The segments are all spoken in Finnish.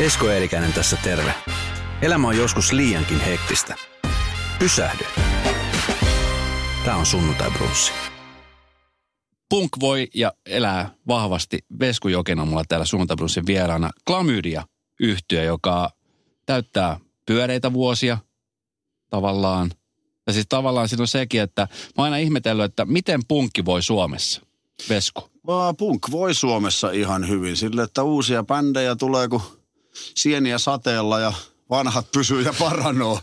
Esko Eerikäinen tässä terve. Elämä on joskus liiankin hektistä. Pysähdy. Tämä on sunnuntai brunssi. Punk voi ja elää vahvasti. Vesku Joken on mulla täällä sunnuntai brunssin vieraana. Klamydia yhtiö, joka täyttää pyöreitä vuosia tavallaan. Ja siis tavallaan siinä on sekin, että mä oon aina ihmetellyt, että miten punkki voi Suomessa. Vesku. Vaan punk voi Suomessa ihan hyvin sille, että uusia bändejä tulee kuin sieniä sateella ja vanhat pysyy ja paranoo.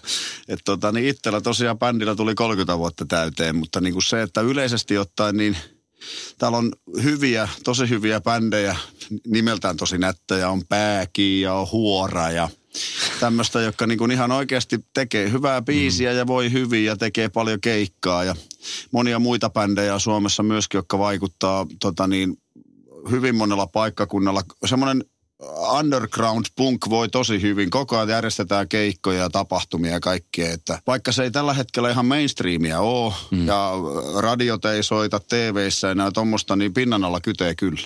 Että tota, niin itsellä tosiaan bändillä tuli 30 vuotta täyteen, mutta niin kuin se, että yleisesti ottaen niin täällä on hyviä, tosi hyviä bändejä, nimeltään tosi nättejä, on Pääki ja on Huora ja tämmöistä, jotka niin kuin ihan oikeasti tekee hyvää biisiä ja voi hyvin ja tekee paljon keikkaa ja monia muita bändejä Suomessa myöskin, jotka vaikuttaa tota niin, hyvin monella paikkakunnalla. Semmoinen underground punk voi tosi hyvin. Koko ajan järjestetään keikkoja ja tapahtumia ja kaikkea. Että vaikka se ei tällä hetkellä ihan mainstreamia ole mm. ja radiot ei soita TV-ssä enää tuommoista, niin pinnan alla kytee kyllä.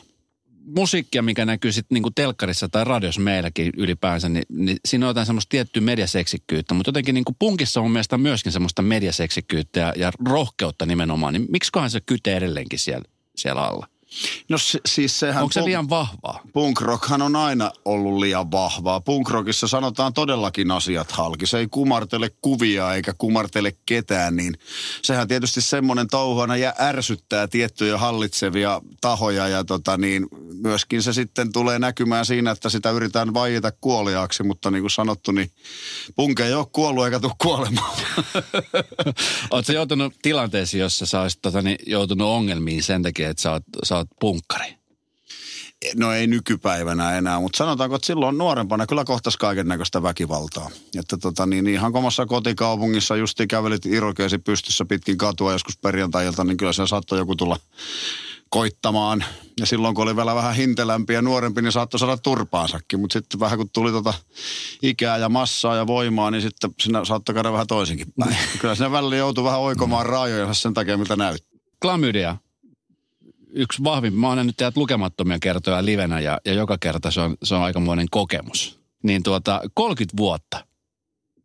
Musiikkia, mikä näkyy sitten niinku telkkarissa tai radiossa meilläkin ylipäänsä, niin, niin siinä on jotain semmoista tiettyä mediaseksikkyyttä. Mutta jotenkin niinku punkissa on mielestäni myöskin semmoista mediaseksikkyyttä ja, ja rohkeutta nimenomaan. Niin miksikohan se kytee edelleenkin siellä, siellä alla? No se, siis sehän... Onko se liian vahvaa? Punk rockhan on aina ollut liian vahvaa. Punk rockissa sanotaan todellakin asiat halki. Se ei kumartele kuvia eikä kumartele ketään, niin sehän tietysti semmoinen touhana ja ärsyttää tiettyjä hallitsevia tahoja ja tota niin, myöskin se sitten tulee näkymään siinä, että sitä yritetään vaieta kuoliaaksi, mutta niin kuin sanottu, niin punk ei ole kuollut eikä tule kuolemaan. Oletko joutunut tilanteisiin, jossa sä olisit tota, niin, joutunut ongelmiin sen takia, että sä oot, sä oot punkkari? No ei nykypäivänä enää, mutta sanotaanko, että silloin nuorempana kyllä kohtas kaiken näköistä väkivaltaa. Että tota, niin ihan komassa kotikaupungissa justi kävelit irokeesi pystyssä pitkin katua joskus perjantailta, niin kyllä se saattoi joku tulla koittamaan. Ja silloin kun oli vielä vähän hintelämpi ja nuorempi, niin saattoi saada turpaansakin. Mutta sitten vähän kun tuli tota ikää ja massaa ja voimaa, niin sitten sinä saattoi käydä vähän toisinkin päin. Kyllä sinne välillä joutui vähän oikomaan raajoja sen takia, mitä näyttää. Klamydia, yksi vahvin, mä oon nyt teidät lukemattomia kertoja livenä ja, ja joka kerta se on, se on aikamoinen kokemus. Niin tuota, 30 vuotta.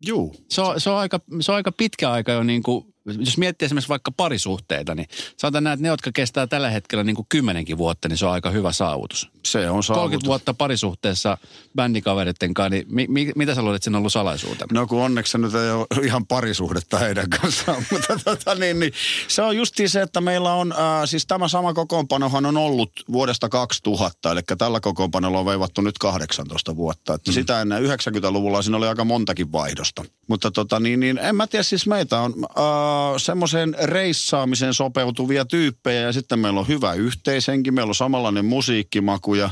Juu. Se on, se on, aika, se on aika pitkä aika jo niin kuin jos miettii esimerkiksi vaikka parisuhteita, niin sanotaan näin, että ne, jotka kestää tällä hetkellä niin kuin kymmenenkin vuotta, niin se on aika hyvä saavutus. Se on saavutus. 30 vuotta parisuhteessa bändikavereiden kanssa, niin mi, mi, mitä sä luulet, että siinä on ollut salaisuutena? No kun onneksi nyt ei ole ihan parisuhdetta heidän kanssaan, mutta tota, niin, niin, se on justiin se, että meillä on, äh, siis tämä sama kokoonpanohan on ollut vuodesta 2000, eli tällä kokoonpanolla on veivattu nyt 18 vuotta. Että mm. Sitä ennen 90-luvulla siinä oli aika montakin vaihdosta. Mutta tota, niin, niin, en mä tiedä, siis meitä on... Äh, semmoiseen reissaamiseen sopeutuvia tyyppejä ja sitten meillä on hyvä yhteishenki, meillä on samanlainen musiikkimaku ja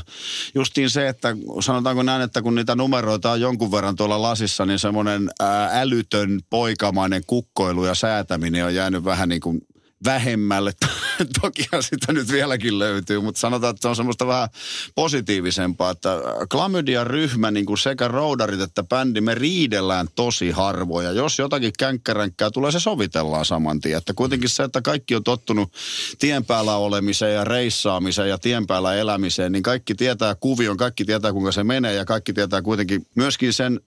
justiin se, että sanotaanko näin, että kun niitä numeroita on jonkun verran tuolla lasissa, niin semmoinen älytön poikamainen kukkoilu ja säätäminen on jäänyt vähän niin kuin vähemmälle. Tokihan sitä nyt vieläkin löytyy, mutta sanotaan, että se on semmoista vähän positiivisempaa, että Klamydian ryhmä, niin kuin sekä roudarit että bändi, me riidellään tosi harvoja. Jos jotakin känkkäränkkää tulee, se sovitellaan saman tien. Että kuitenkin se, että kaikki on tottunut tien päällä olemiseen ja reissaamiseen ja tien päällä elämiseen, niin kaikki tietää kuvion, kaikki tietää kuinka se menee ja kaikki tietää kuitenkin myöskin sen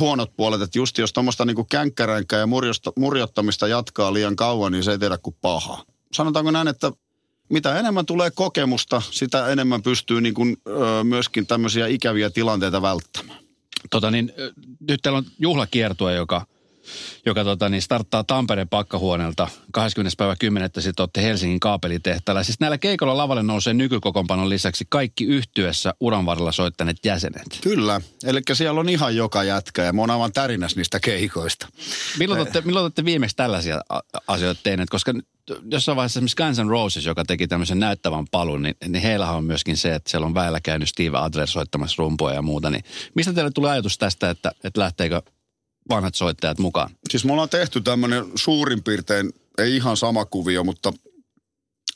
huonot puolet, että just jos tuommoista niinku känkkäränkää ja murjosta, murjottamista jatkaa liian kauan, niin se ei tehdä kuin paha. Sanotaanko näin, että mitä enemmän tulee kokemusta, sitä enemmän pystyy niin kuin, ö, myöskin tämmöisiä ikäviä tilanteita välttämään. Tota niin, nyt teillä on juhlakiertue, joka joka tota, niin starttaa Tampereen pakkahuoneelta 20. päivä 10. sitten olette Helsingin kaapelitehtaalla. Siis näillä keikolla lavalle nousee nykykokoonpanon lisäksi kaikki yhtyessä uran varrella soittaneet jäsenet. Kyllä, eli siellä on ihan joka jätkä ja mä oon aivan tärinäs niistä keikoista. Milloin olette, milloin olette viimeksi tällaisia asioita tehneet? Koska jossain vaiheessa esimerkiksi Guns N' Roses, joka teki tämmöisen näyttävän palun, niin, niin heillä on myöskin se, että siellä on väillä käynyt Steve Adler soittamassa rumpuja ja muuta. Niin mistä teille tulee ajatus tästä, että, että lähteekö vanhat soittajat mukaan? Siis me ollaan tehty tämmöinen suurin piirtein, ei ihan sama kuvio, mutta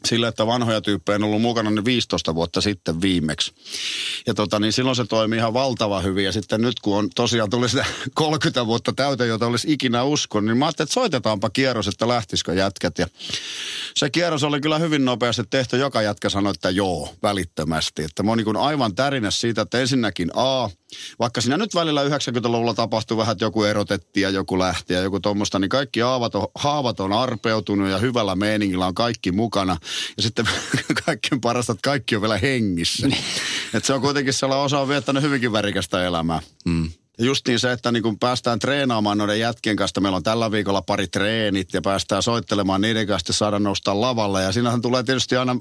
sillä, että vanhoja tyyppejä on ollut mukana ne 15 vuotta sitten viimeksi. Ja tota, niin silloin se toimi ihan valtava hyvin. Ja sitten nyt kun on tosiaan tuli sitä 30 vuotta täyteen, jota olisi ikinä uskon, niin mä ajattelin, että soitetaanpa kierros, että lähtisikö jätkät. Ja se kierros oli kyllä hyvin nopeasti tehty. Joka jätkä sanoi, että joo, välittömästi. Että mä oon niin aivan tärinä siitä, että ensinnäkin A – vaikka siinä nyt välillä 90-luvulla tapahtui vähän, että joku erotettiin ja joku lähti ja joku tuommoista, niin kaikki haavat on, haavat on arpeutunut ja hyvällä meiningillä on kaikki mukana. Ja sitten kaikkein parasta, että kaikki on vielä hengissä. että se on kuitenkin sellainen osa on viettänyt hyvinkin värikästä elämää. Mm. Justiin se, että niin kun päästään treenaamaan noiden jätkien kanssa, meillä on tällä viikolla pari treenit ja päästään soittelemaan niiden kanssa, saada nousta lavalle. Ja siinähän tulee tietysti aina,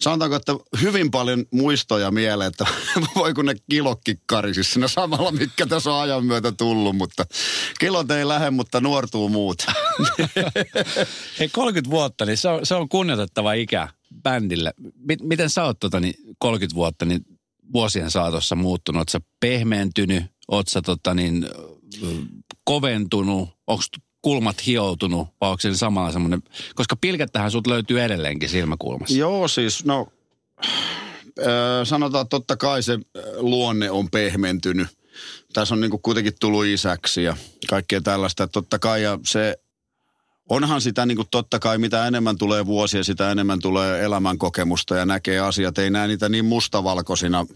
sanotaanko, että hyvin paljon muistoja mieleen, että voi kun ne kilokki karisis siinä samalla, mikä tässä on ajan myötä tullut, mutta kilot ei lähde, mutta nuortuu muut. Hei 30 vuotta, niin se on, se on kunnioitettava ikä bändille. Miten sä oot tota, niin 30 vuotta, niin vuosien saatossa muuttunut? Oletko pehmeentynyt? Oletko sä tota, niin, koventunut? Onko kulmat hioutunut vai onko se samalla semmoinen, koska pilkettähän sut löytyy edelleenkin silmäkulmassa. Joo siis, no sanotaan että totta kai se luonne on pehmentynyt. Tässä on niinku kuitenkin tullut isäksi ja kaikkea tällaista. Totta kai ja se onhan sitä niin kuin totta kai, mitä enemmän tulee vuosia, sitä enemmän tulee elämänkokemusta ja näkee asiat. Ei näe niitä niin mustavalkoisina.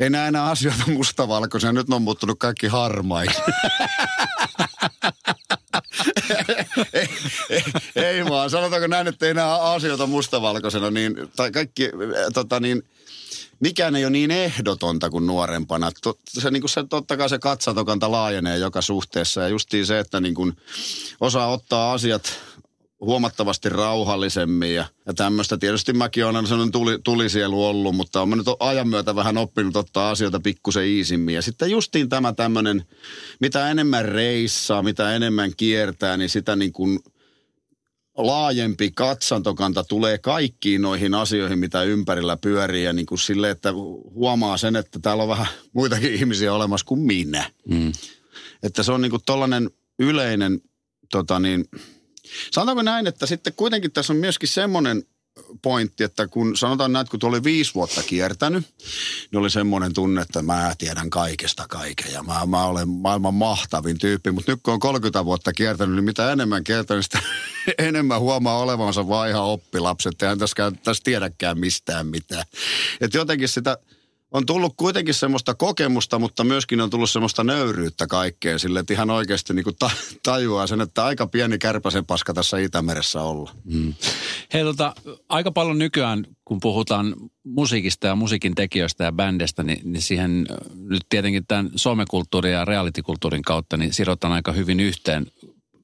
Ei näe enää asioita mustavalkoisina. Nyt ne on muuttunut kaikki harmaiksi. ei, ei, ei vaan, sanotaanko näin, että ei näe asioita mustavalkoisena, niin, tai kaikki, tota niin, mikään ei ole niin ehdotonta kuin nuorempana. Se, niin kuin se, totta kai se katsantokanta laajenee joka suhteessa ja justiin se, että niin kuin osaa ottaa asiat huomattavasti rauhallisemmin ja, ja tämmöistä. Tietysti mäkin olen sellainen tuli, tulisielu ollut, mutta olen nyt ajan myötä vähän oppinut ottaa asioita pikkusen iisimmin. Ja sitten justiin tämä tämmöinen, mitä enemmän reissaa, mitä enemmän kiertää, niin sitä niin kuin – laajempi katsantokanta tulee kaikkiin noihin asioihin, mitä ympärillä pyörii. Ja niin kuin sille, että huomaa sen, että täällä on vähän muitakin ihmisiä olemassa kuin minä. Mm. Että se on niin kuin tollainen yleinen, tota niin, sanotaanko näin, että sitten kuitenkin tässä on myöskin semmoinen pointti, että kun sanotaan näin, että kun oli viisi vuotta kiertänyt, niin oli semmoinen tunne, että mä tiedän kaikesta kaiken ja mä, mä olen maailman mahtavin tyyppi. Mutta nyt kun on 30 vuotta kiertänyt, niin mitä enemmän kiertänyt, sitä enemmän huomaa olevansa vaan ihan oppilapset. Eihän tässä, tässä tiedäkään mistään mitään. Että jotenkin sitä on tullut kuitenkin semmoista kokemusta, mutta myöskin on tullut semmoista nöyryyttä kaikkeen sille, että ihan oikeasti niin kuin tajuaa sen, että aika pieni kärpäsen paska tässä Itämeressä olla. Mm. Hei tota, aika paljon nykyään, kun puhutaan musiikista ja musiikin tekijöistä ja bändestä, niin, niin siihen nyt tietenkin tämän somekulttuurin ja realitykulttuurin kautta, niin sidotaan aika hyvin yhteen.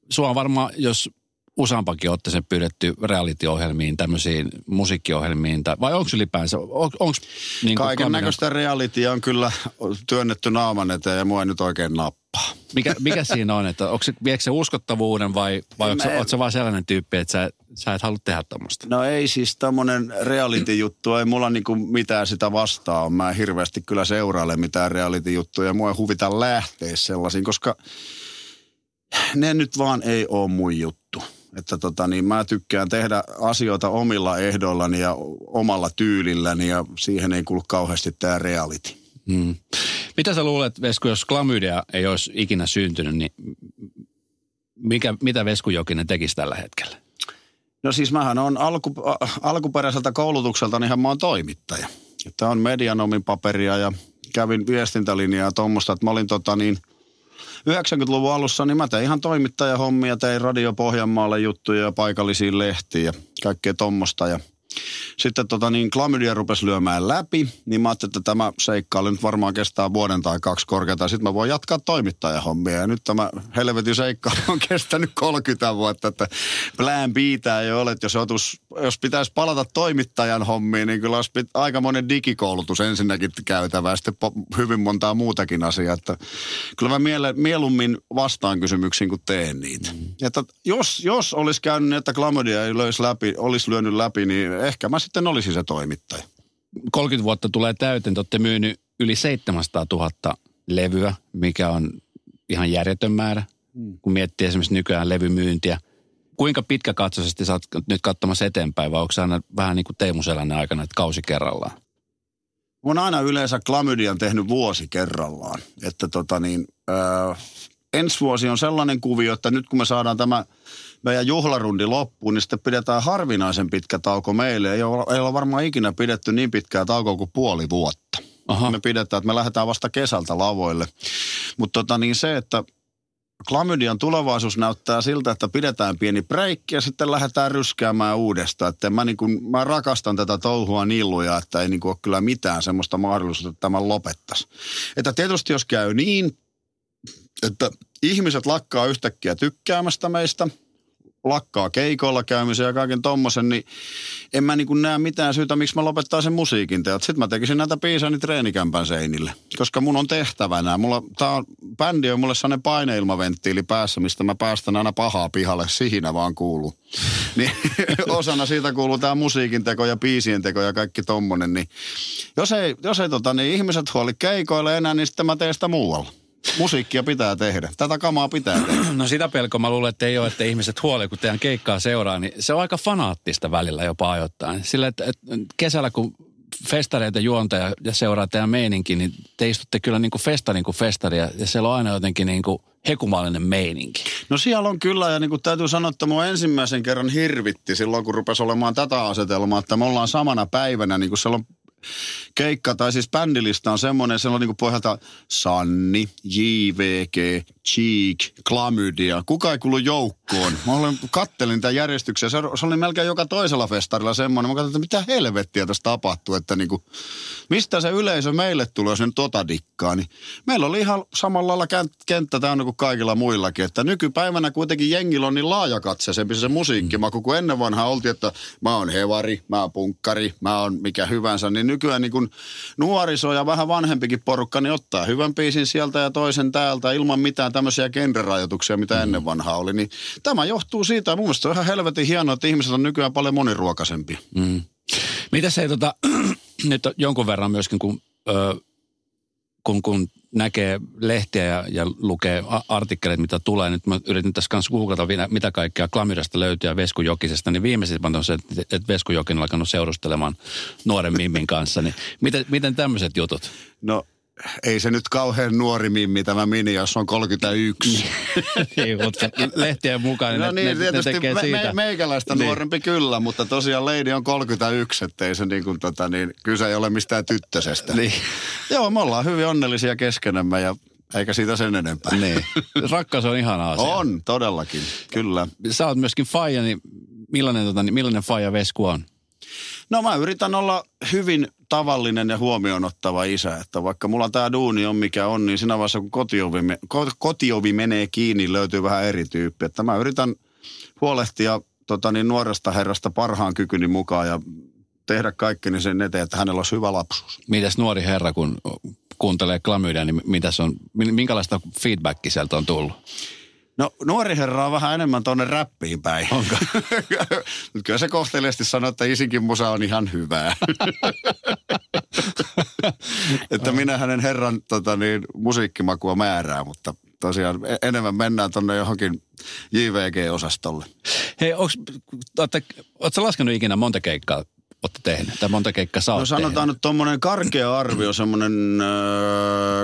Sua on varmaan, jos useampakin otteeseen pyydetty reality-ohjelmiin, tämmöisiin musiikkiohjelmiin, tai, vai onko ylipäänsä, on, niin Kaiken näköistä realitya on kyllä työnnetty naaman eteen ja mua ei nyt oikein nappaa. Mikä, mikä siinä on, että onko se, viekö se uskottavuuden vai, vai onko, se, se vaan sellainen tyyppi, että sä, sä et halua tehdä tämmöistä? No ei siis tämmöinen reality-juttu, ei mulla niinku mitään sitä vastaa Mä en hirveästi kyllä seuraile mitään reality-juttuja, mua ei huvita lähteä sellaisiin, koska ne nyt vaan ei ole mun juttu. Että tota, niin mä tykkään tehdä asioita omilla ehdoillani ja omalla tyylilläni ja siihen ei kuulu kauheasti tämä reality. Hmm. Mitä sä luulet, Vesku, jos klamydia ei olisi ikinä syntynyt, niin mikä, mitä Vesku Jokinen tekisi tällä hetkellä? No siis mähän on alku, alkuperäiseltä koulutukselta, niin mä oon toimittaja. Että on medianomin paperia ja kävin viestintälinjaa ja tuommoista, että mä olin tota niin – 90-luvun alussa niin mä tein ihan toimittajahommia, tein Radio Pohjanmaalle juttuja ja paikallisiin lehtiin ja kaikkea tommosta. Ja sitten tota niin, klamydia rupesi lyömään läpi, niin mä ajattelin, että tämä seikkailu nyt varmaan kestää vuoden tai kaksi korkeata. Sitten mä voin jatkaa toimittajahommia. Ja nyt tämä helvetin seikkailu on kestänyt 30 vuotta, että plan biitää ei ole, että jos, otus, jos pitäisi palata toimittajan hommiin, niin kyllä olisi aika monen digikoulutus ensinnäkin käytävä ja sitten hyvin montaa muutakin asiaa. Että kyllä mä miele, mieluummin vastaan kysymyksiin, kuin teen niitä. Mm. Että jos, jos olisi käynyt niin, että klamydia ei löisi läpi, olisi lyönyt läpi, niin ehkä mä sitten olisin se toimittaja. 30 vuotta tulee täyteen, te olette myynyt yli 700 000 levyä, mikä on ihan järjetön määrä, hmm. kun miettii esimerkiksi nykyään levymyyntiä. Kuinka pitkäkatsoisesti sä oot nyt katsomassa eteenpäin, vai onko aina vähän niin kuin Teemu Selänne aikana, että kausi kerrallaan? Mä oon aina yleensä klamydian tehnyt vuosi kerrallaan. Että tota niin, äh, ensi vuosi on sellainen kuvio, että nyt kun me saadaan tämä meidän juhlarundi loppuun, niin sitten pidetään harvinaisen pitkä tauko meille. Ei ole, ei ole varmaan ikinä pidetty niin pitkää taukoa kuin puoli vuotta. Aha. Me pidetään, että me lähdetään vasta kesältä lavoille. Mutta tota niin se, että klamydian tulevaisuus näyttää siltä, että pidetään pieni breikki ja sitten lähdetään ryskäämään uudestaan. Että mä, niin kun, mä rakastan tätä touhua niin luja, että ei niin ole kyllä mitään semmoista mahdollisuutta, että tämä lopettaisi. Että tietysti jos käy niin, että ihmiset lakkaa yhtäkkiä tykkäämästä meistä – lakkaa keikoilla käymisen ja kaiken tommosen, niin en mä niin näe mitään syytä, miksi mä lopettaisin musiikin teot. Sitten mä tekisin näitä biisani treenikämpän seinille, koska mun on tehtävänä. Mulla, tää on, bändi on mulle sellainen paineilmaventtiili päässä, mistä mä päästän aina pahaa pihalle, siinä vaan kuuluu. Niin osana siitä kuuluu tämä musiikin teko ja biisien teko ja kaikki tommonen. Niin jos ei, jos ei tota, niin ihmiset huoli keikoille enää, niin sitten mä teen sitä muualla. Musiikkia pitää tehdä. Tätä kamaa pitää tehdä. No sitä pelkoa mä luulen, että ei ole, että ihmiset huolee, kun teidän keikkaa seuraa, niin se on aika fanaattista välillä jopa ajoittain. Sillä, että, että kesällä kun festareita juonta ja, ja seuraa teidän meininki, niin te istutte kyllä niin kuin festa niin kuin festari ja, ja siellä on aina jotenkin niin kuin hekumallinen meininki. No siellä on kyllä ja niin kuin täytyy sanoa, että mua ensimmäisen kerran hirvitti silloin, kun rupesi olemaan tätä asetelmaa, että me ollaan samana päivänä, niin kuin siellä on keikka, tai siis bändilista on semmoinen, se on niin kuin pohjalta Sanni, JVG, Cheek, Klamydia. Kuka ei kuulu joukkoon? Mä olen, kattelin tämän järjestyksen. Se, se oli melkein joka toisella festarilla semmoinen. Mä katsoin, että mitä helvettiä tässä tapahtuu. Että niin kuin, mistä se yleisö meille tulee, nyt tota dikkaa. Niin meillä oli ihan samalla lailla kenttä täynnä kuin kaikilla muillakin. Että nykypäivänä kuitenkin jengillä on niin laajakatseisempi se musiikkimaku, kun ennen vanhaa oltiin, että mä oon hevari, mä oon punkkari, mä oon mikä hyvänsä. Niin nykyään niin kuin nuoriso ja vähän vanhempikin porukka, niin ottaa hyvän biisin sieltä ja toisen täältä ilman mitään tämmöisiä genrerajoituksia, mitä mm. ennen vanhaa oli. Niin tämä johtuu siitä, mun mielestä on ihan helvetin hienoa, että ihmiset on nykyään paljon moniruokaisempia. Mm. Mitä se tota, nyt jonkun verran myöskin, kun, ö, kun, kun näkee lehtiä ja, ja lukee artikkeleita, mitä tulee. Nyt mä yritin tässä kanssa googlata, mitä kaikkea Klamirasta löytyy ja Vesku Jokisesta. Niin viimeisimmät on se, että Vesku Jokin on alkanut seurustelemaan nuoren Mimmin kanssa. Niin miten, miten tämmöiset jutut? No ei se nyt kauhean nuori mimmi tämä mini, jos on 31. niin, mutta lehtien mukaan no niin, ne, tietysti ne tekee me, siitä. Me, meikäläistä niin. nuorempi kyllä, mutta tosiaan Lady on 31, ettei se niin kuin, tota, niin, kyse ei ole mistään tyttösestä. Niin. Joo, me ollaan hyvin onnellisia keskenämme ja eikä siitä sen enempää. Niin. Rakkaus on ihana asia. On, todellakin, kyllä. Sä oot myöskin faija, niin millainen, tota, niin millainen faija Vesku on? No mä yritän olla hyvin tavallinen ja huomioon ottava isä. Että vaikka mulla tämä duuni on mikä on, niin siinä vaiheessa kun kotiovi, kotiovi menee kiinni, löytyy vähän eri tyyppi. Että mä yritän huolehtia tota niin, nuoresta herrasta parhaan kykyni mukaan ja tehdä kaikkeni sen eteen, että hänellä olisi hyvä lapsuus. Mitäs nuori herra, kun kuuntelee klamydia, niin mitäs on, minkälaista feedbackia sieltä on tullut? No nuori herra on vähän enemmän tuonne räppiin päin. Onko? kyllä se kohteliasti sanoo, että isinkin musa on ihan hyvää. että minä hänen herran tota niin, musiikkimakua määrää, mutta tosiaan e- enemmän mennään tuonne johonkin JVG-osastolle. Hei, ootko laskenut ikinä monta keikkaa olette tehneet? Tai monta keikkaa saa No sanotaan tehnyt. nyt tuommoinen karkea arvio, semmoinen äh,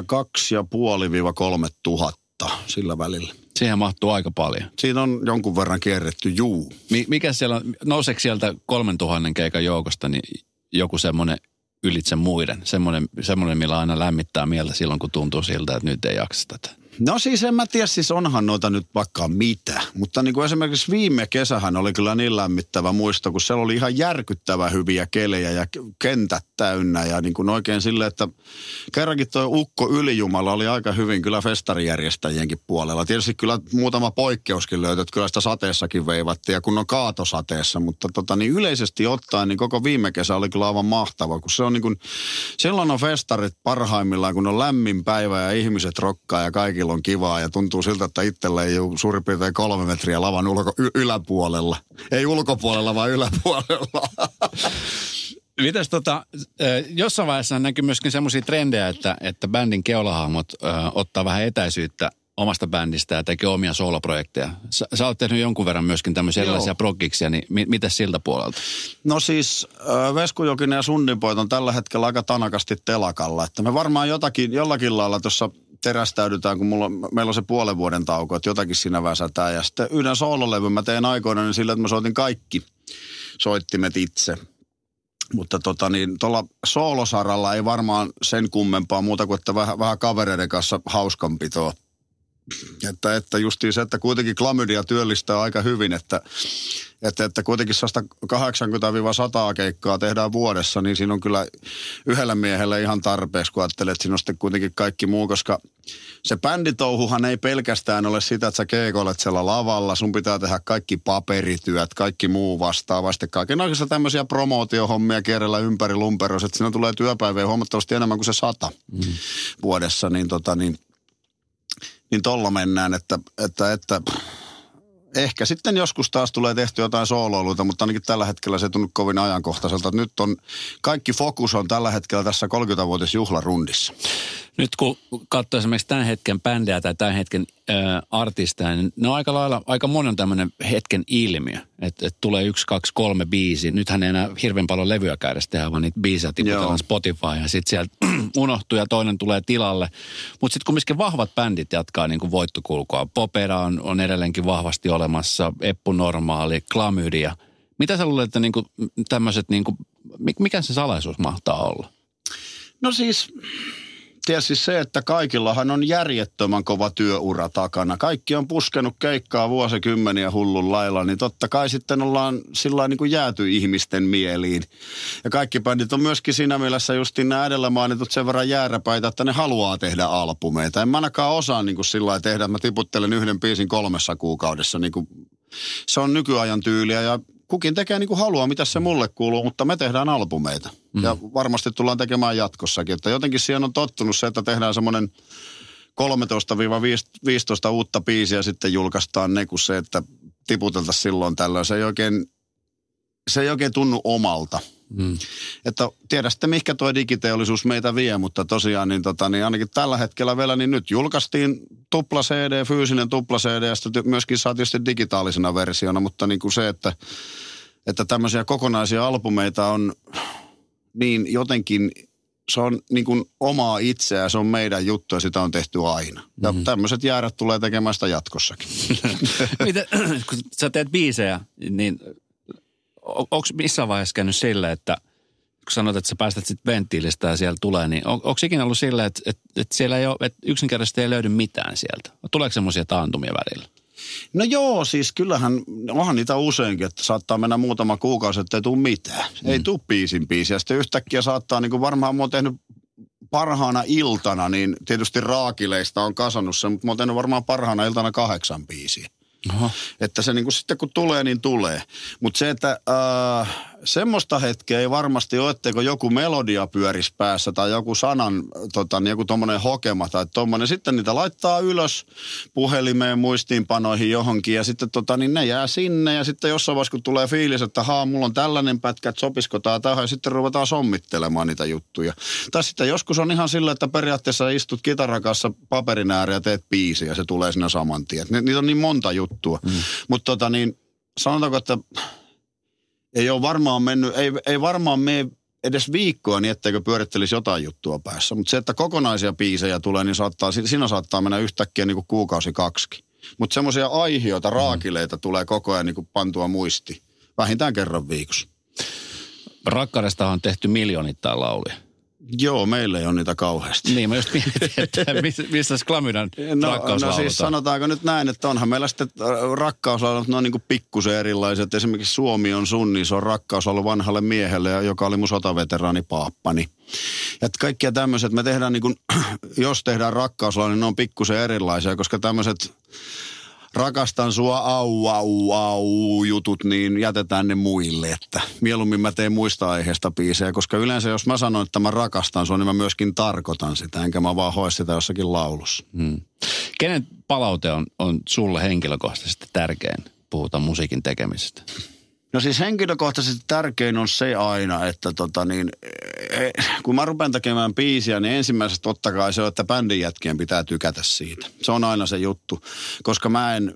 kaksi ja puoli viiva kolme tuhatta sillä välillä. Siihen mahtuu aika paljon. Siinä on jonkun verran kierretty, juu. Mikä siellä on, nouseeko sieltä kolmen tuhannen keikan joukosta niin joku semmoinen ylitse muiden? Semmoinen, semmoinen, millä aina lämmittää mieltä silloin, kun tuntuu siltä, että nyt ei jaksa tätä. No siis en mä tiedä, siis onhan noita nyt vaikka mitä. Mutta niin kuin esimerkiksi viime kesähän oli kyllä niin lämmittävä muisto, kun siellä oli ihan järkyttävä hyviä kelejä ja kentät täynnä. Ja niin kuin oikein sille, että kerrankin tuo Ukko Ylijumala oli aika hyvin kyllä festarijärjestäjienkin puolella. Tietysti kyllä muutama poikkeuskin löytyi, että kyllä sitä sateessakin veivattiin ja kun on kaatosateessa. Mutta tota, niin yleisesti ottaen niin koko viime kesä oli kyllä aivan mahtava, kun se on niin kuin, silloin on festarit parhaimmillaan, kun on lämmin päivä ja ihmiset rokkaa ja kaikilla kaikilla on kivaa ja tuntuu siltä, että itsellä ei ole suurin piirtein kolme metriä lavan ulko, y- yläpuolella. Ei ulkopuolella, vaan yläpuolella. Mitäs tota, jossain vaiheessa näkyy myöskin semmoisia trendejä, että, että bändin keulahahmot ö, ottaa vähän etäisyyttä omasta bändistä ja tekee omia soloprojekteja. Sä, sä oot tehnyt jonkun verran myöskin tämmöisiä erilaisia progiksia, niin mi, mitä siltä puolelta? No siis äh, Veskujokinen ja Sunninpoit on tällä hetkellä aika tanakasti telakalla. Että me varmaan jotakin, jollakin lailla tuossa terästäydytään, kun mulla, meillä on se puolen vuoden tauko, että jotakin siinä väsätään. Ja sitten yhden soololevyn mä tein aikoina niin sillä, että mä soitin kaikki soittimet itse. Mutta tota niin, tuolla soolosaralla ei varmaan sen kummempaa muuta kuin, että vähän, vähän kavereiden kanssa hauskanpitoa. Että, että justiin se, että kuitenkin klamydia työllistää aika hyvin, että, että, että kuitenkin 180-100 keikkaa tehdään vuodessa, niin siinä on kyllä yhdellä miehellä ihan tarpeeksi, kun ajattelee, että siinä on sitten kuitenkin kaikki muu, koska se bänditouhuhan ei pelkästään ole sitä, että sä keikoilet siellä lavalla, sun pitää tehdä kaikki paperityöt, kaikki muu vastaava, sitten kaikenlaisia tämmöisiä promootiohommia kierrellä ympäri lumperos, että siinä tulee työpäivää huomattavasti enemmän kuin se sata mm. vuodessa, niin tota niin, niin tolla mennään, että, että, että ehkä sitten joskus taas tulee tehty jotain sooloiluita, mutta ainakin tällä hetkellä se ei tunnu kovin ajankohtaiselta. Nyt on, kaikki fokus on tällä hetkellä tässä 30-vuotis juhlarundissa. Nyt kun katsoo esimerkiksi tämän hetken bändejä tai tämän hetken äh, artisteja, niin ne on aika lailla, aika monen tämmöinen hetken ilmiö. Että et tulee yksi, kaksi, kolme biisi. Nythän ei enää hirveän paljon levyä käydä tehdä, vaan niitä biisejä tiputellaan Spotify ja sitten sieltä unohtuu ja toinen tulee tilalle. Mutta sitten kumminkin vahvat bändit jatkaa niin kuin voittokulkua. Popera on, on edelleenkin vahvasti olemassa, Eppu Normaali, Klamydia. Mitä sä luulet, että niin kuin tämmöiset, niin kuin, mikä se salaisuus mahtaa olla? No siis tietysti se, että kaikillahan on järjettömän kova työura takana. Kaikki on puskenut keikkaa vuosikymmeniä hullun lailla, niin totta kai sitten ollaan sillä niin kuin jääty ihmisten mieliin. Ja kaikki bändit on myöskin siinä mielessä justiin nämä edellä mainitut sen verran jääräpäitä, että ne haluaa tehdä albumeita. En mä ainakaan osaa niin kuin sillä tehdä, että mä tiputtelen yhden biisin kolmessa kuukaudessa. Niin kuin se on nykyajan tyyliä ja kukin tekee niin kuin haluaa, mitä se mulle kuuluu, mutta me tehdään albumeita. Mm. Ja varmasti tullaan tekemään jatkossakin. Että jotenkin siihen on tottunut se, että tehdään semmoinen 13-15 uutta biisiä sitten julkaistaan ne, kun se, että tiputeltaisiin silloin tällöin. Se ei oikein, se ei oikein tunnu omalta. Mm. Että tiedä sitten, mihinkä tuo digiteollisuus meitä vie, mutta tosiaan niin, tota, niin ainakin tällä hetkellä vielä, niin nyt julkaistiin tupla CD, fyysinen tupla CD, ja sitten myöskin saa tietysti digitaalisena versiona, mutta niin kuin se, että, että tämmöisiä kokonaisia albumeita on niin jotenkin se on niin kuin omaa itseä, se on meidän juttu ja sitä on tehty aina. Ja mm-hmm. tämmöiset jäärät tulee tekemään sitä jatkossakin. Miten, kun sä teet biisejä, niin onko missään vaiheessa käynyt sille, että kun sanot, että sä päästät sitten venttiilistä ja siellä tulee, niin on, onko ikinä ollut sille, että, että, että siellä ei ole, että yksinkertaisesti ei löydy mitään sieltä? Tuleeko semmoisia taantumia välillä? No joo, siis kyllähän, onhan niitä useinkin, että saattaa mennä muutama kuukausi, että ei tule mitään. Mm. Ei tule biisin biisiä. Sitten yhtäkkiä saattaa, niin kuin varmaan mä oon tehnyt parhaana iltana, niin tietysti raakileista on kasannut sen, mutta mä oon tehnyt varmaan parhaana iltana kahdeksan biisiä. Aha. Että se niin kuin sitten kun tulee, niin tulee. Mutta se, että äh, semmoista hetkeä ei varmasti ole, etteikö joku melodia pyörisi päässä tai joku sanan, tota, niin joku tuommoinen hokema tai tuommoinen. Sitten niitä laittaa ylös puhelimeen, muistiinpanoihin johonkin ja sitten tota, niin ne jää sinne ja sitten jossain vaiheessa kun tulee fiilis, että haa, mulla on tällainen pätkä, että sopisiko tämä tähän ja sitten ruvetaan sommittelemaan niitä juttuja. Tai sitten joskus on ihan sillä, että periaatteessa istut kitarakassa paperin ääreen ja teet biisi ja se tulee sinne saman tien. Niitä on niin monta juttua. Mm. Mutta tota niin, sanotaanko, että ei ole varmaan mennyt, ei, ei varmaan mene edes viikkoa niin, etteikö pyörittelisi jotain juttua päässä. Mutta se, että kokonaisia biisejä tulee, niin saattaa, siinä saattaa mennä yhtäkkiä niin kuin kuukausi kaksi. Mutta semmoisia aihioita, raakileita mm. tulee koko ajan niin kuin pantua muisti. Vähintään kerran viikossa. Rakkaudesta on tehty miljoonittain lauluja. Joo, meillä ei ole niitä kauheasti. Niin, mä just mietin, että missä Klamydan no, no siis sanotaanko nyt näin, että onhan meillä sitten äh, rakkauslaulut, ne on niin pikkusen erilaiset. Esimerkiksi Suomi on sun, niin se on rakkauslaulu vanhalle miehelle, joka oli mun sotaveteraani paappani. Ja kaikkia tämmöiset, me tehdään niin kuin, jos tehdään rakkauslaulu, niin ne on pikkusen erilaisia, koska tämmöiset rakastan sua au, au, au jutut, niin jätetään ne muille. Että mieluummin mä teen muista aiheesta biisejä, koska yleensä jos mä sanon, että mä rakastan sua, niin mä myöskin tarkoitan sitä, enkä mä vaan hoe sitä jossakin laulussa. Hmm. Kenen palaute on, on sulle henkilökohtaisesti tärkein? Puhutaan musiikin tekemisestä. No siis henkilökohtaisesti tärkein on se aina, että tota niin, kun mä rupean tekemään biisiä, niin ensimmäisestä totta kai se on, että bändin jätkien pitää tykätä siitä. Se on aina se juttu, koska mä en,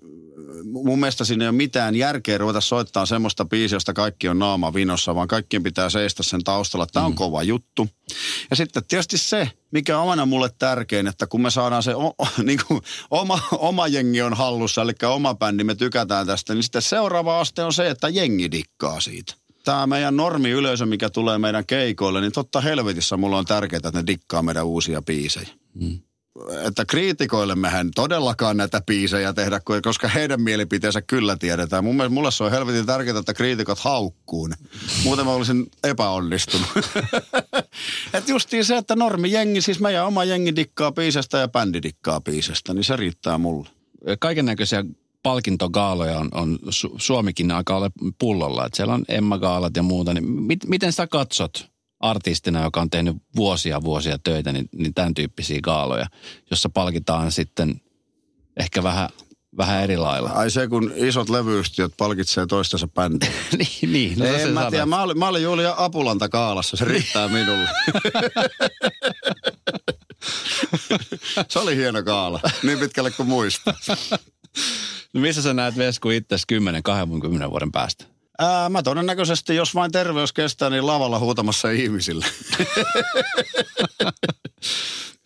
mun mielestä siinä ei ole mitään järkeä ruveta soittaa semmoista biisiä, josta kaikki on naama vinossa, vaan kaikkien pitää seistä sen taustalla, tämä on mm. kova juttu. Ja sitten tietysti se, mikä on aina mulle tärkein, että kun me saadaan se o, niin kuin oma, oma jengi on hallussa, eli oma bändi, me tykätään tästä, niin sitten seuraava aste on se, että jengi dikkaa siitä. Tämä meidän normiyleisö, mikä tulee meidän keikoille, niin totta helvetissä mulla on tärkeää, että ne dikkaa meidän uusia biisejä. Mm. Että kriitikoille mehän todellakaan näitä biisejä tehdä, koska heidän mielipiteensä kyllä tiedetään. Mun mielestä mulle se on helvetin tärkeää, että kriitikot haukkuu ne. Muuten mä olisin epäonnistunut. että justiin se, että normi jengi, siis meidän oma jengi dikkaa biisestä ja bändi dikkaa biisestä, niin se riittää mulle. Kaiken näköisiä palkintogaaloja on, on Su- Suomikin aika ole pullolla. Että siellä on Emma-gaalat ja muuta. Niin mit, miten sä katsot artistina, joka on tehnyt vuosia vuosia töitä, niin, niin tämän tyyppisiä gaaloja, jossa palkitaan sitten ehkä vähän, vähän eri lailla. Ai se, kun isot levyyhtiöt palkitsee toistensa bändiä. niin, niin. No en mä tiedä, mä olin, mä olin Julia Apulanta kaalassa, se riittää minulle. se oli hieno kaala, niin pitkälle kuin muista. No missä sä näet Vesku itse 10-20 vuoden päästä? Ää, mä todennäköisesti, jos vain terveys kestää, niin lavalla huutamassa ihmisille.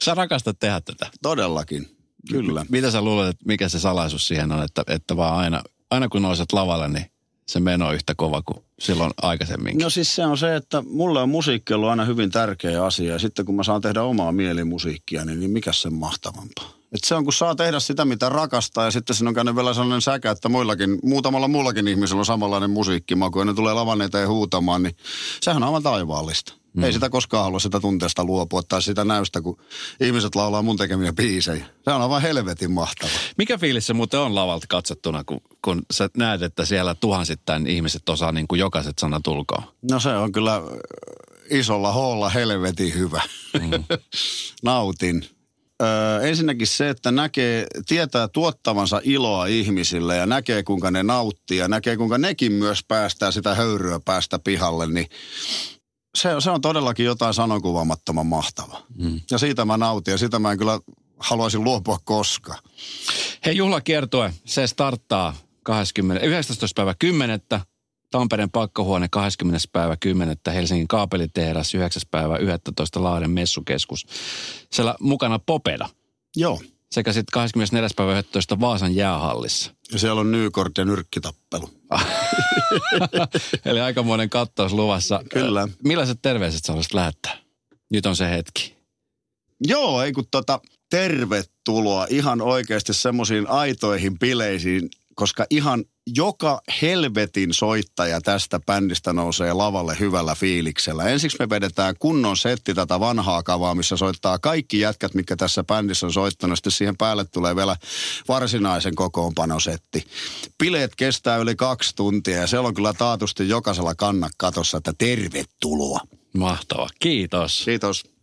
sä rakastat tehdä tätä. Todellakin, kyllä. M- mitä sä luulet, että mikä se salaisuus siihen on, että, että vaan aina, aina kun nouset lavalle, niin se meno yhtä kova kuin silloin aikaisemmin. No siis se on se, että mulle on musiikki ollut aina hyvin tärkeä asia. Ja sitten kun mä saan tehdä omaa mielimusiikkia, niin, niin mikä sen mahtavampaa? Et se on, kun saa tehdä sitä, mitä rakastaa ja sitten siinä on käynyt vielä sellainen säkä, että muillakin, muutamalla muullakin ihmisellä on samanlainen musiikkimaku ja ne tulee lavan eteen huutamaan, niin sehän on aivan taivaallista. Mm. Ei sitä koskaan halua sitä tunteesta luopua tai sitä näystä, kun ihmiset laulaa mun tekemiä biisejä. Se on aivan helvetin mahtava. Mikä fiilis se muuten on lavalta katsottuna, kun, kun sä näet, että siellä tuhansittain ihmiset osaa niin kuin jokaiset sanat ulkoa? No se on kyllä isolla hoolla helvetin hyvä. Mm. Nautin. Öö, ensinnäkin se, että näkee, tietää tuottavansa iloa ihmisille ja näkee kuinka ne nauttii ja näkee kuinka nekin myös päästää sitä höyryä päästä pihalle, niin se, se on todellakin jotain sanokuvaamattoman mahtava. Mm. Ja siitä mä nautin ja sitä mä en kyllä haluaisin luopua koskaan. Hei juhlakiertue, se starttaa 20, 19. päivä 10. Tampereen pakkohuone 20. päivä 10. Helsingin kaapelitehdas 9. päivä 11. Lahden messukeskus. Siellä mukana Popeda. Joo. Sekä sitten 24. päivä 11. Vaasan jäähallissa. Ja siellä on Nykort ja nyrkkitappelu. Eli aikamoinen kattaus luvassa. Kyllä. Millaiset terveiset sä haluaisit lähettää? Nyt on se hetki. Joo, ei kun tota, tervetuloa ihan oikeasti semmoisiin aitoihin bileisiin, koska ihan joka helvetin soittaja tästä bändistä nousee lavalle hyvällä fiiliksellä. Ensiksi me vedetään kunnon setti tätä vanhaa kavaa, missä soittaa kaikki jätkät, mitkä tässä bändissä on soittanut. Sitten siihen päälle tulee vielä varsinaisen kokoonpanosetti. Bileet kestää yli kaksi tuntia ja siellä on kyllä taatusti jokaisella kannakatossa, että tervetuloa. Mahtava. Kiitos. Kiitos.